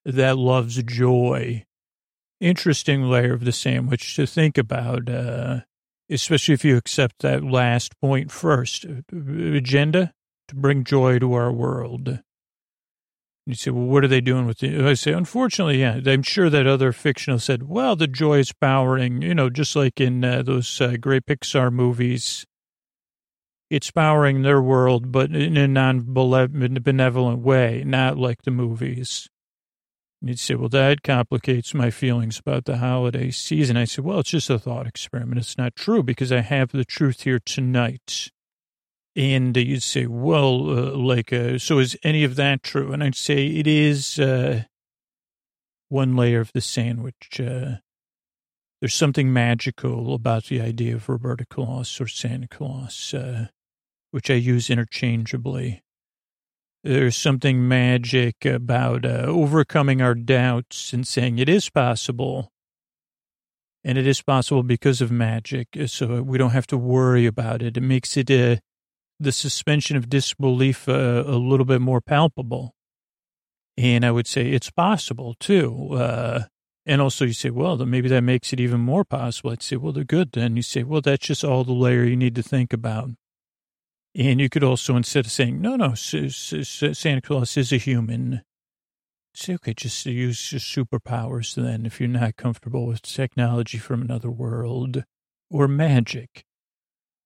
that loves joy interesting layer of the sandwich to think about, uh, especially if you accept that last point first uh, agenda to bring joy to our world. You say, well, what are they doing with it? I say, unfortunately, yeah, I'm sure that other fictional said, well, the joy is powering, you know, just like in uh, those uh, great Pixar movies. It's powering their world, but in a non-benevolent way, not like the movies. You'd say, well, that complicates my feelings about the holiday season. I said, well, it's just a thought experiment. It's not true because I have the truth here tonight. And you'd say, well, uh, like, uh, so is any of that true? And I'd say it is uh, one layer of the sandwich. Uh, there's something magical about the idea of Roberta Claus or Santa Claus, uh, which I use interchangeably. There's something magic about uh, overcoming our doubts and saying it is possible. And it is possible because of magic. Uh, so we don't have to worry about it. It makes it uh, the suspension of disbelief uh, a little bit more palpable. And I would say it's possible too. Uh, And also you say, well, maybe that makes it even more possible. I'd say, well, they're good then. You say, well, that's just all the layer you need to think about. And you could also, instead of saying, no, no, Santa Claus is a human, say, okay, just use your superpowers then if you're not comfortable with technology from another world or magic.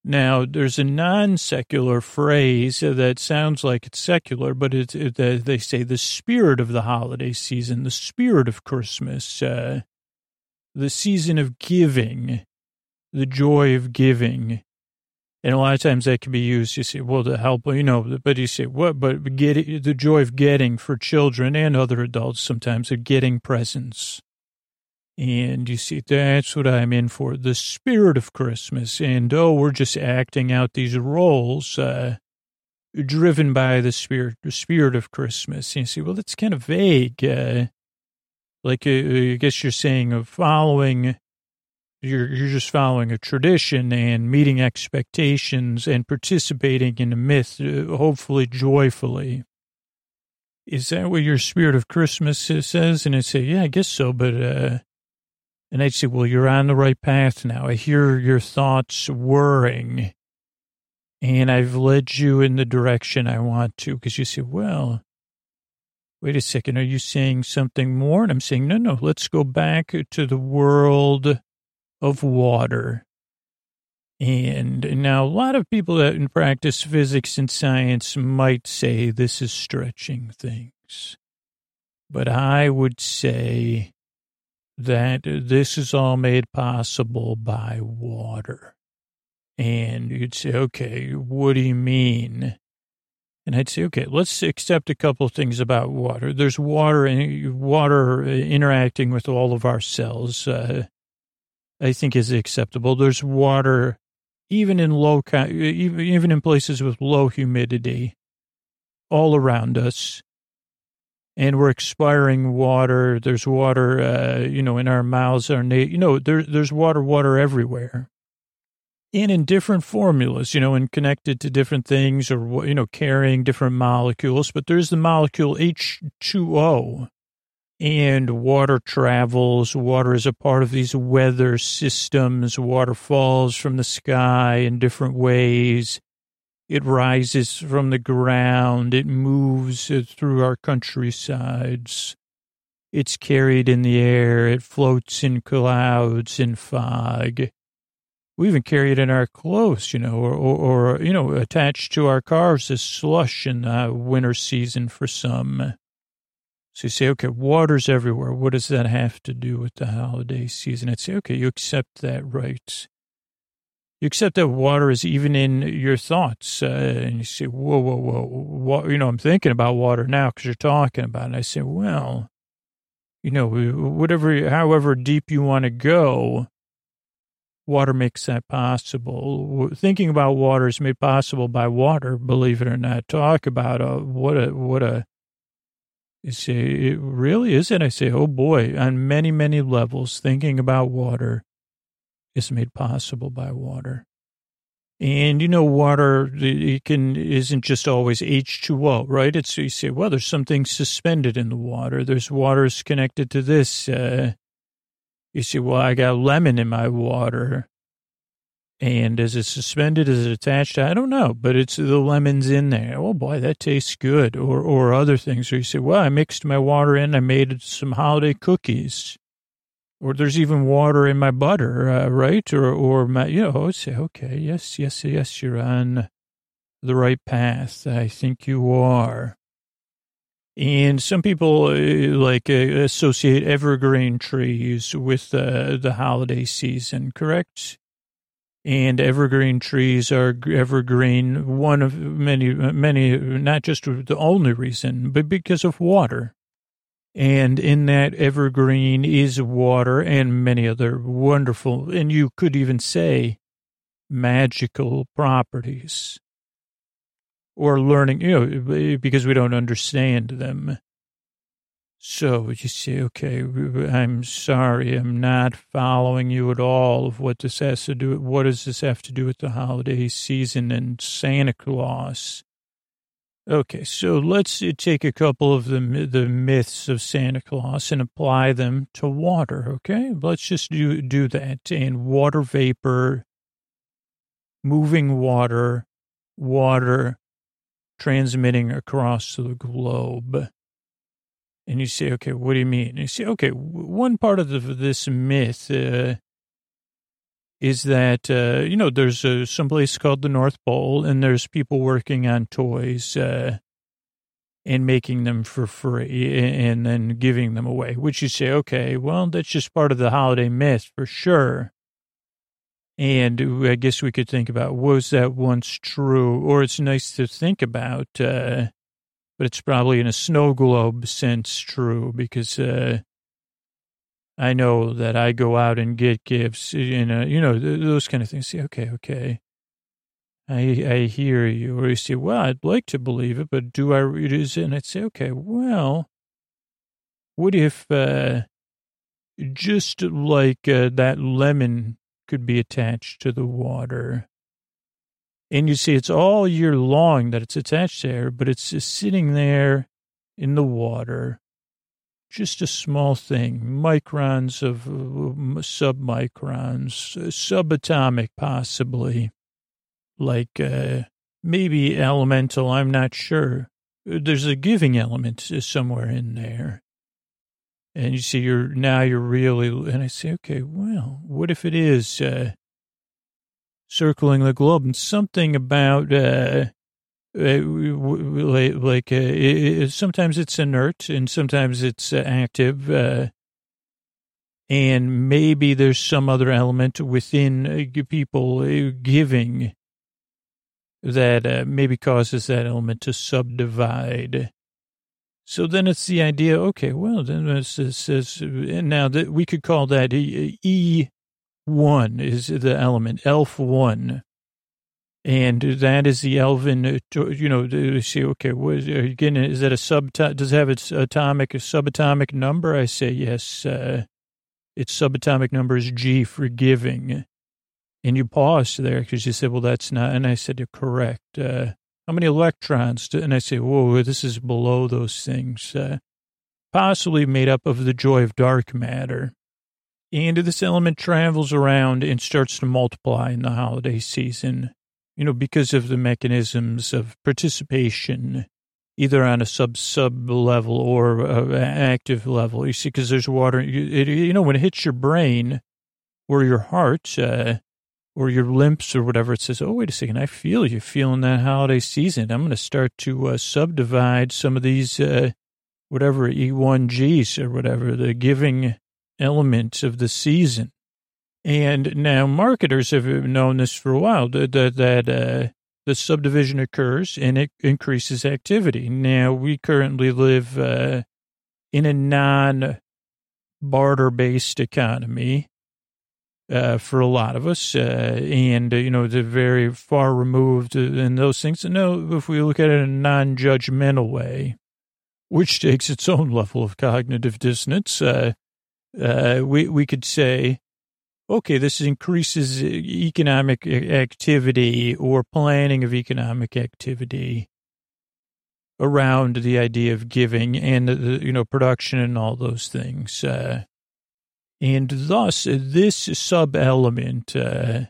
Now, there's a non secular phrase that sounds like it's secular, but it, it, they say the spirit of the holiday season, the spirit of Christmas, uh, the season of giving, the joy of giving. And a lot of times that can be used, you say, well, to help, you know, but you say, what, but get the joy of getting for children and other adults sometimes of getting presents. And you see, that's what I'm in for the spirit of Christmas. And oh, we're just acting out these roles, uh, driven by the spirit, the spirit of Christmas. And you see, well, that's kind of vague. Uh, like, uh, I guess you're saying of following, you're, you're just following a tradition and meeting expectations and participating in a myth, uh, hopefully joyfully. Is that what your spirit of Christmas says? And I say, yeah, I guess so. But, uh, and I'd say, well, you're on the right path now. I hear your thoughts whirring and I've led you in the direction I want to. Cause you say, well, wait a second. Are you saying something more? And I'm saying, no, no, let's go back to the world of water. And now a lot of people that practice physics and science might say this is stretching things. But I would say that this is all made possible by water. And you'd say, okay, what do you mean? And I'd say, okay, let's accept a couple of things about water. There's water, water interacting with all of our cells. Uh, I think is acceptable. There's water, even in low, even in places with low humidity, all around us and we're expiring water. There's water, uh, you know, in our mouths, our na- you know, there, there's water, water everywhere. And in different formulas, you know, and connected to different things or, you know, carrying different molecules. But there's the molecule H2O and water travels. Water is a part of these weather systems. Water falls from the sky in different ways it rises from the ground. It moves through our countrysides. It's carried in the air. It floats in clouds and fog. We even carry it in our clothes, you know, or, or, or you know, attached to our cars as slush in the winter season for some. So you say, okay, water's everywhere. What does that have to do with the holiday season? I'd say, okay, you accept that right. You accept that water is even in your thoughts. Uh, and you say, whoa, whoa, whoa. what, you know, I'm thinking about water now because you're talking about it. And I say, well, you know, whatever, however deep you want to go, water makes that possible. Thinking about water is made possible by water, believe it or not. Talk about a, what a, what a, say, it really is it? I say, oh boy, on many, many levels, thinking about water is made possible by water. And you know, water it can isn't just always H2O, right? It's you say, well, there's something suspended in the water. There's waters connected to this. Uh, you say, well, I got lemon in my water. And is it suspended? Is it attached? I don't know, but it's the lemon's in there. Oh boy, that tastes good. Or or other things. Or you say, well, I mixed my water in. I made some holiday cookies or there's even water in my butter, uh, right? Or, or my, you know, I'd say, okay, yes, yes, yes, you're on the right path. I think you are. And some people uh, like uh, associate evergreen trees with uh, the holiday season, correct? And evergreen trees are evergreen, one of many, many, not just the only reason, but because of water. And in that evergreen is water and many other wonderful, and you could even say magical properties. Or learning, you know, because we don't understand them. So you say, okay, I'm sorry, I'm not following you at all of what this has to do. What does this have to do with the holiday season and Santa Claus? Okay, so let's uh, take a couple of the the myths of Santa Claus and apply them to water. Okay, let's just do do that. And water vapor, moving water, water transmitting across the globe. And you say, okay, what do you mean? And you say, okay, one part of the, this myth uh, is that, uh, you know, there's uh, some place called the North Pole and there's people working on toys uh, and making them for free and then giving them away, which you say, okay, well, that's just part of the holiday myth for sure. And I guess we could think about, was that once true? Or it's nice to think about, uh, but it's probably in a snow globe sense true because uh, I know that I go out and get gifts, uh, you know those kind of things. Say, okay, okay, I I hear you. Or you say, well, I'd like to believe it, but do I read it? And I'd say, okay, well, what if uh, just like uh, that lemon could be attached to the water? And you see, it's all year long that it's attached there, but it's just sitting there in the water. Just a small thing, microns of uh, submicrons, uh, subatomic possibly, like uh, maybe elemental, I'm not sure. There's a giving element uh, somewhere in there. And you see, you're now you're really, and I say, okay, well, what if it is uh, circling the globe, and something about uh, uh, like uh, it, sometimes it's inert and sometimes it's uh, active, uh, and maybe there's some other element within uh, people uh, giving that maybe causes that element to subdivide. So then it's the idea. Okay, well then it says now that we could call that E one is the element, elf one. And that is the Elven, uh, you know, see, okay, what is, again, is that a sub, does it have its atomic, a subatomic number? I say yes. Uh, its subatomic number is G for giving. And you paused there because you said, well, that's not, and I said, you're correct. Uh, how many electrons? Do, and I say, whoa, this is below those things. Uh, possibly made up of the joy of dark matter. And this element travels around and starts to multiply in the holiday season, you know, because of the mechanisms of participation, either on a sub sub level or uh, active level. You see, because there's water, you, it, you know, when it hits your brain or your heart, uh, or your limps or whatever, it says, oh, wait a second, I feel you feeling that holiday season. I'm going to start to uh, subdivide some of these, uh, whatever, E1Gs or whatever, the giving element of the season. And now marketers have known this for a while that, that, uh, the subdivision occurs and it increases activity. Now we currently live uh, in a non barter based economy. Uh, for a lot of us, uh, and you know, they're very far removed in those things. And no, if we look at it in a non-judgmental way, which takes its own level of cognitive dissonance, uh, uh, we, we could say, okay, this increases economic activity or planning of economic activity around the idea of giving and, you know, production and all those things. Uh, and thus, this sub element, uh,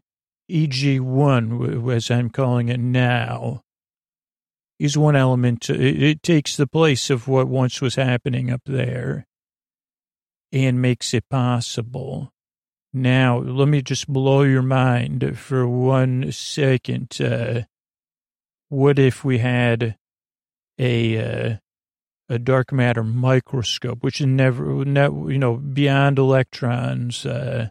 EG1, as I'm calling it now, is one element. It, it takes the place of what once was happening up there and makes it possible. Now, let me just blow your mind for one second. Uh, what if we had a uh, a dark matter microscope, which is never, you know, beyond electrons, uh,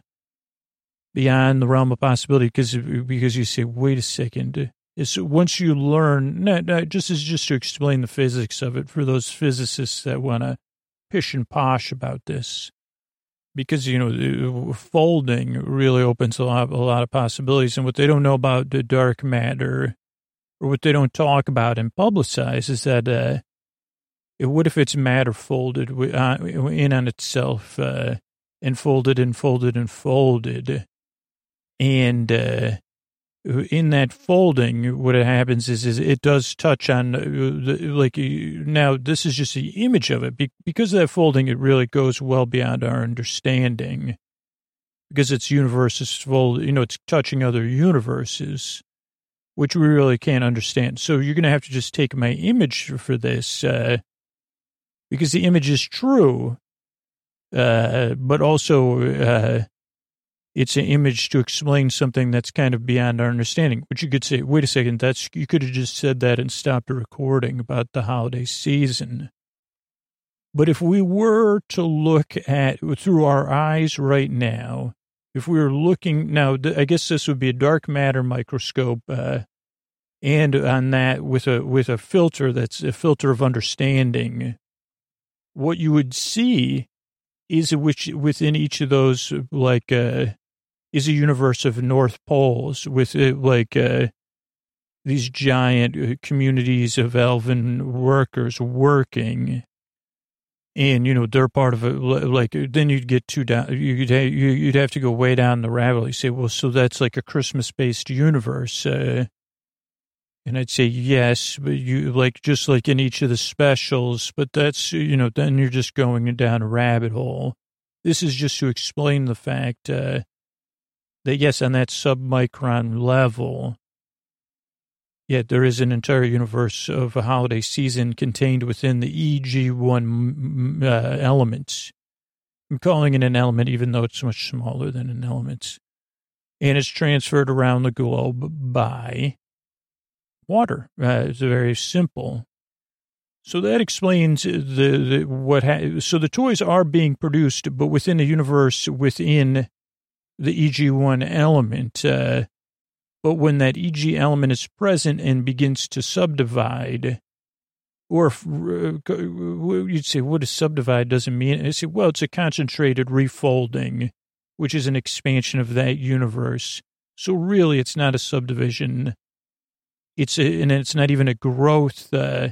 beyond the realm of possibility? Because because you say, wait a second, is once you learn, not just as just to explain the physics of it for those physicists that want to pish and posh about this because you know folding really opens a lot, a lot of possibilities. And what they don't know about the dark matter or what they don't talk about and publicize is that uh, what if it's matter folded uh, in on itself uh, and folded and folded and folded? And uh, in that folding, what happens is, is it does touch on, uh, like, now this is just the image of it. Because of that folding, it really goes well beyond our understanding. Because it's universes fold, you know, it's touching other universes, which we really can't understand. So you're going to have to just take my image for this, uh, because the image is true, uh, but also, uh, it's an image to explain something that's kind of beyond our understanding. But you could say, wait a second, that's you could have just said that and stopped recording about the holiday season. But if we were to look at through our eyes right now, if we were looking now, I guess this would be a dark matter microscope, uh, and on that with a with a filter that's a filter of understanding, what you would see is which within each of those like uh, is a universe of North Poles with uh, like uh, these giant uh, communities of elven workers working. And, you know, they're part of it. Like, then you'd get too down, you'd, you'd have to go way down the rabbit hole. You say, well, so that's like a Christmas based universe. Uh, and I'd say, yes, but you like, just like in each of the specials, but that's, you know, then you're just going down a rabbit hole. This is just to explain the fact, uh, that yes, on that submicron level, yet there is an entire universe of a holiday season contained within the EG1 uh, elements. I'm calling it an element, even though it's much smaller than an element. And it's transferred around the globe by water. Uh, it's very simple. So that explains the, the what. Ha- so the toys are being produced, but within the universe, within the EG1 element. Uh, but when that EG element is present and begins to subdivide, or uh, you'd say, what does subdivide doesn't mean? I say, well, it's a concentrated refolding, which is an expansion of that universe. So really, it's not a subdivision. It's a, and it's not even a growth. Uh,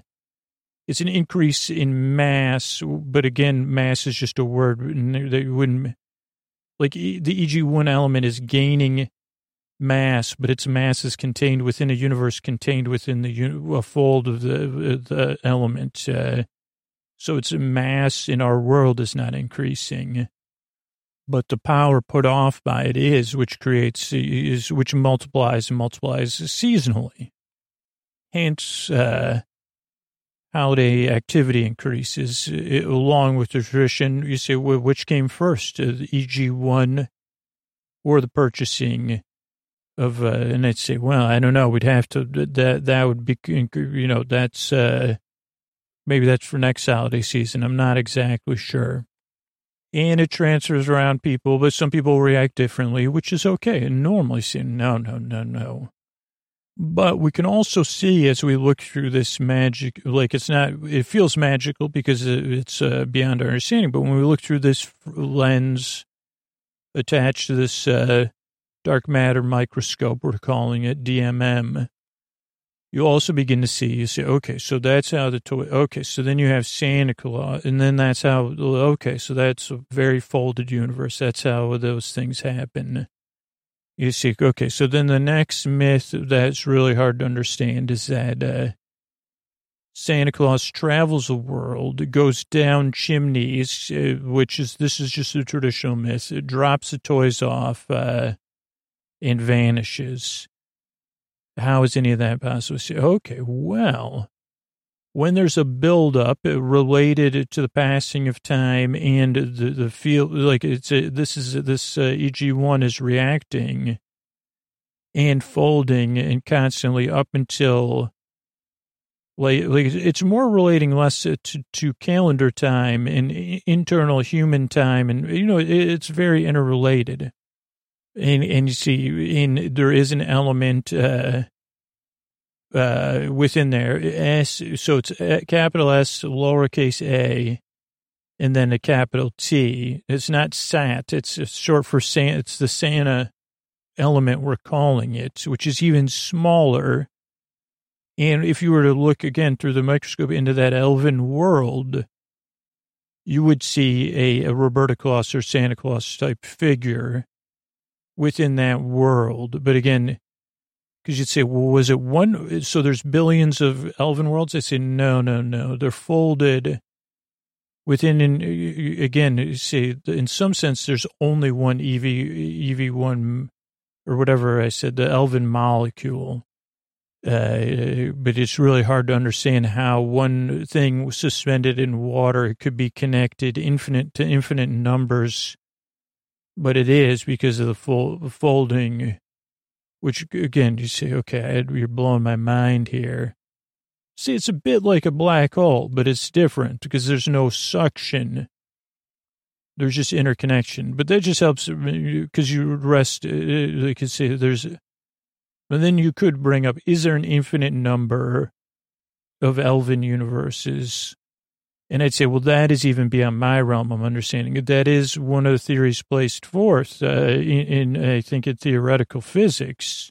it's an increase in mass, but again, mass is just a word that wouldn't like the EG1 element is gaining mass, but its mass is contained within a universe contained within the a fold of the, the element. Uh, so its mass in our world is not increasing, but the power put off by it is, which creates, is, which multiplies and multiplies seasonally. Hence, uh, holiday activity increases it, along with the tradition. You say, well, which came first, uh, the EG1 or the purchasing of, uh, and I'd say, well, I don't know. We'd have to, that, that would be, you know, that's, uh, maybe that's for next holiday season. I'm not exactly sure. And it transfers around people, but some people react differently, which is okay. And normally say, no, no, no, no. But we can also see as we look through this magic, like it's not, it feels magical because it's uh, beyond our understanding. But when we look through this lens attached to this uh, dark matter microscope, we're calling it DMM, you also begin to see, you say, okay, so that's how the toy, okay, so then you have Santa Claus, and then that's how, okay, so that's a very folded universe. That's how those things happen. You see, okay, so then the next myth that's really hard to understand is that uh, Santa Claus travels the world, goes down chimneys, uh, which is, this is just a traditional myth, it drops the toys off uh, and vanishes. How is any of that possible? Okay, well, when there's a buildup related to the passing of time and the, the field, like it's a, this is this uh, EG1 is reacting and folding and constantly up until like, like it's more relating less to, to calendar time and internal human time. And, you know, it's very interrelated. And, and you see, in, there is an element, uh, uh, within there. S, so it's capital S, lowercase a, and then a capital T. It's not SAT. It's short for Santa. It's the Santa element we're calling it, which is even smaller. And if you were to look again through the microscope into that elven world, you would see a, a Roberta Claus or Santa Claus type figure within that world. But again, Because you'd say, well, was it one? So there's billions of elven worlds. I say, no, no, no. They're folded within, again, you say, in some sense, there's only one EV, EV1 or whatever I said, the elven molecule. Uh, but it's really hard to understand how one thing suspended in water could be connected infinite to infinite numbers. But it is because of the full folding, which again, you say, okay, you're blowing my mind here. See, it's a bit like a black hole, but it's different because there's no suction. There's just interconnection, but that just helps because you rest. Uh, like you say, there's but then you could bring up, is there an infinite number of elven universes? And I'd say, well, that is even beyond my realm of understanding. That is one of the theories placed forth uh, in, in, I think, in theoretical physics.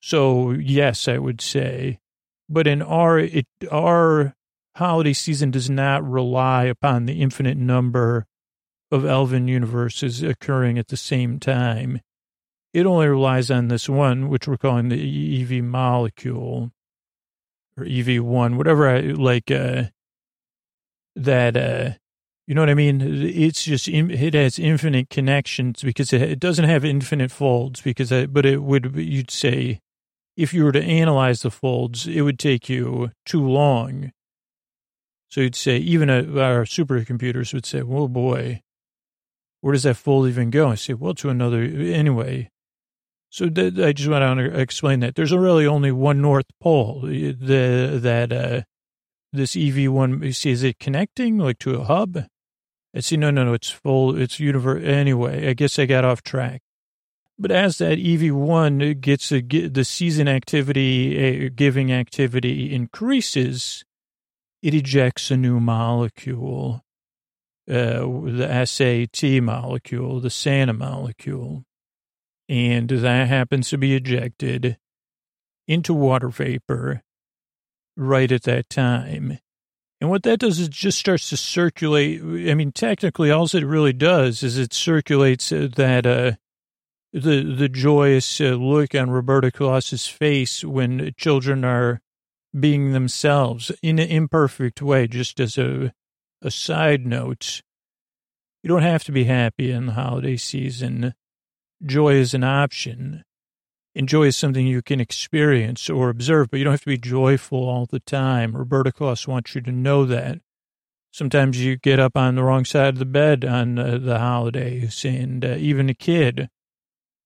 So, yes, I would say. But in our, it, our holiday season does not rely upon the infinite number of elven universes occurring at the same time. It only relies on this one, which we're calling the EV molecule or EV1, whatever I like, uh, that, uh, you know what I mean? It's just, it has infinite connections because it, doesn't have infinite folds because, I, but it would, you'd say, if you were to analyze the folds, it would take you too long. So you'd say, even our supercomputers would say, well, boy, where does that fold even go? I say, well, to another, anyway. So I just want to explain that there's really only one North Pole. The that uh, this EV one, you see, is it connecting like to a hub? I see. No, no, no. It's full. It's universe. Anyway, I guess I got off track. But as that EV one gets a, the season activity, giving activity increases, it ejects a new molecule, uh, the SAT molecule, the Santa molecule and that happens to be ejected into water vapor right at that time. And what that does is just starts to circulate. I mean, technically, all it really does is it circulates uh, that uh, the the joyous uh, look on Roberta Claus's face when children are being themselves in an imperfect way. Just as a a side note, you don't have to be happy in the holiday season joy is an option. And joy is something you can experience or observe, but you don't have to be joyful all the time. Roberta Claus wants you to know that. Sometimes you get up on the wrong side of the bed on the holidays, and uh, even a kid,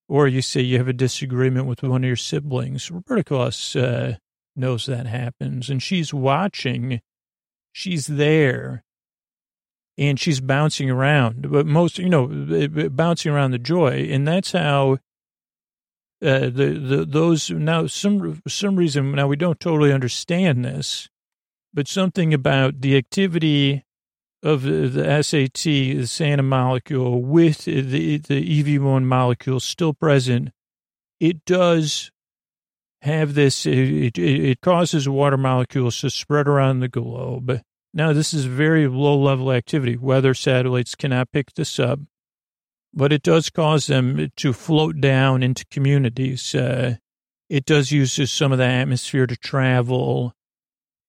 or you say you have a disagreement with one of your siblings. Roberta Claus uh, knows that happens, and she's watching. She's there and she's bouncing around, but most, you know, bouncing around the joy. And that's how uh, the, the, those now some, some reason now we don't totally understand this, but something about the activity of the, the SAT, the Santa molecule with the, the EV1 molecule still present, it does have this, it, it, it causes water molecules to spread around the globe now, this is very low level activity. Weather satellites cannot pick this up, but it does cause them to float down into communities. Uh, it does use some of the atmosphere to travel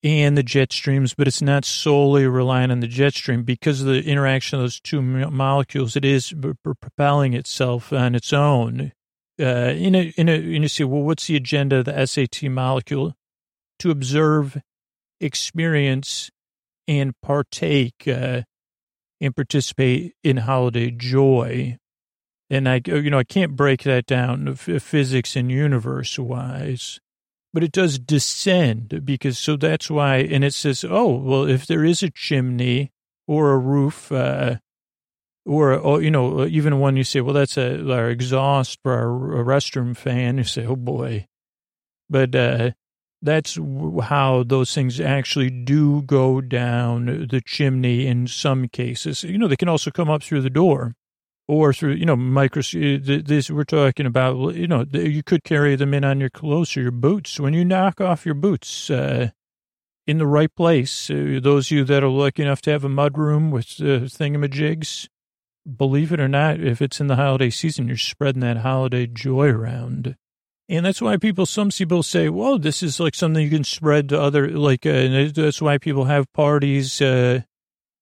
and the jet streams, but it's not solely relying on the jet stream because of the interaction of those two molecules. It is propelling itself on its own. Uh, in a, in a, and you say, well, what's the agenda of the SAT molecule? To observe, experience, and partake uh, and participate in holiday joy. And I, you know, I can't break that down physics and universe wise, but it does descend because so that's why. And it says, oh, well, if there is a chimney or a roof, uh, or, or, you know, even when you say, well, that's a, our exhaust for our restroom fan, you say, oh boy. But, uh, that's how those things actually do go down the chimney in some cases. You know, they can also come up through the door or through, you know, micro, this we're talking about, you know, you could carry them in on your clothes or your boots. When you knock off your boots, uh, in the right place, uh, those of you that are lucky enough to have a mud room with uh, thingamajigs, believe it or not, if it's in the holiday season, you're spreading that holiday joy around. And that's why people, some people say, whoa, this is like something you can spread to other, like, uh, and that's why people have parties. Uh,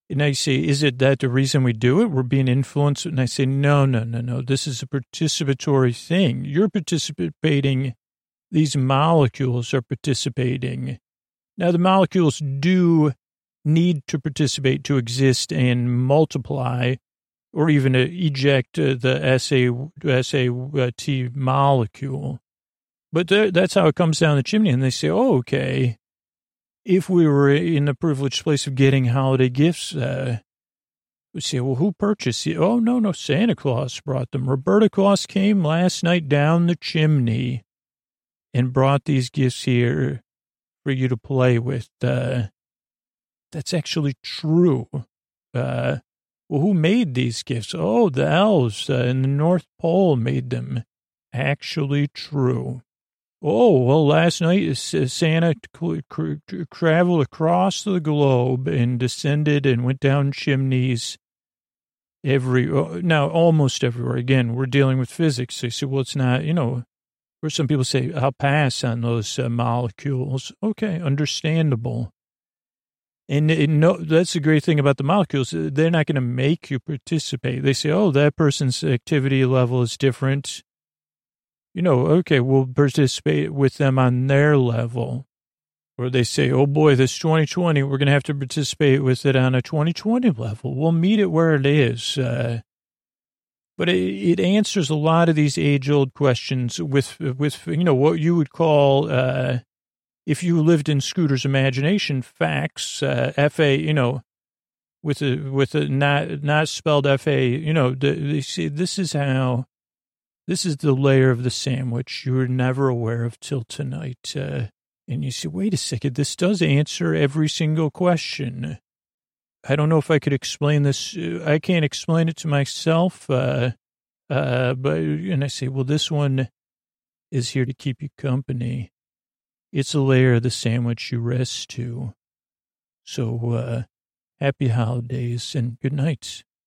and I say, is it that the reason we do it? We're being influenced. And I say, no, no, no, no. This is a participatory thing. You're participating. These molecules are participating. Now, the molecules do need to participate to exist and multiply or even eject uh, the SA, SAT molecule. But that's how it comes down the chimney. And they say, oh, okay, if we were in the privileged place of getting holiday gifts, uh, we say, well, who purchased it? Oh, no, no, Santa Claus brought them. Roberta Claus came last night down the chimney and brought these gifts here for you to play with. Uh, that's actually true. Uh, well, who made these gifts? Oh, the elves uh, in the North Pole made them. Actually true. Oh, well, last night uh, Santa traveled across the globe and descended and went down chimneys every, oh, now almost everywhere. Again, we're dealing with physics. They say, well, it's not, you know, where some people say, I'll pass on those uh, molecules. Okay, understandable. And, and no, that's the great thing about the molecules. Uh, they're not going to make you participate. They say, oh, that person's activity level is different you know, okay, we'll participate with them on their level. Or they say, oh boy, this 2020, we're going to have to participate with it on a 2020 level. We'll meet it where it is. Uh, but it, it, answers a lot of these age old questions with, with, you know, what you would call, uh, if you lived in Scooter's imagination, facts, uh, FA, you know, with a, with a not, not spelled FA, you know, they say this is how this is the layer of the sandwich you were never aware of till tonight. Uh, and you say, wait a second, this does answer every single question. I don't know if I could explain this. Uh, I can't explain it to myself. Uh, uh, but, and I say, well, this one is here to keep you company. It's a layer of the sandwich you rest to. So, uh, happy holidays and good night.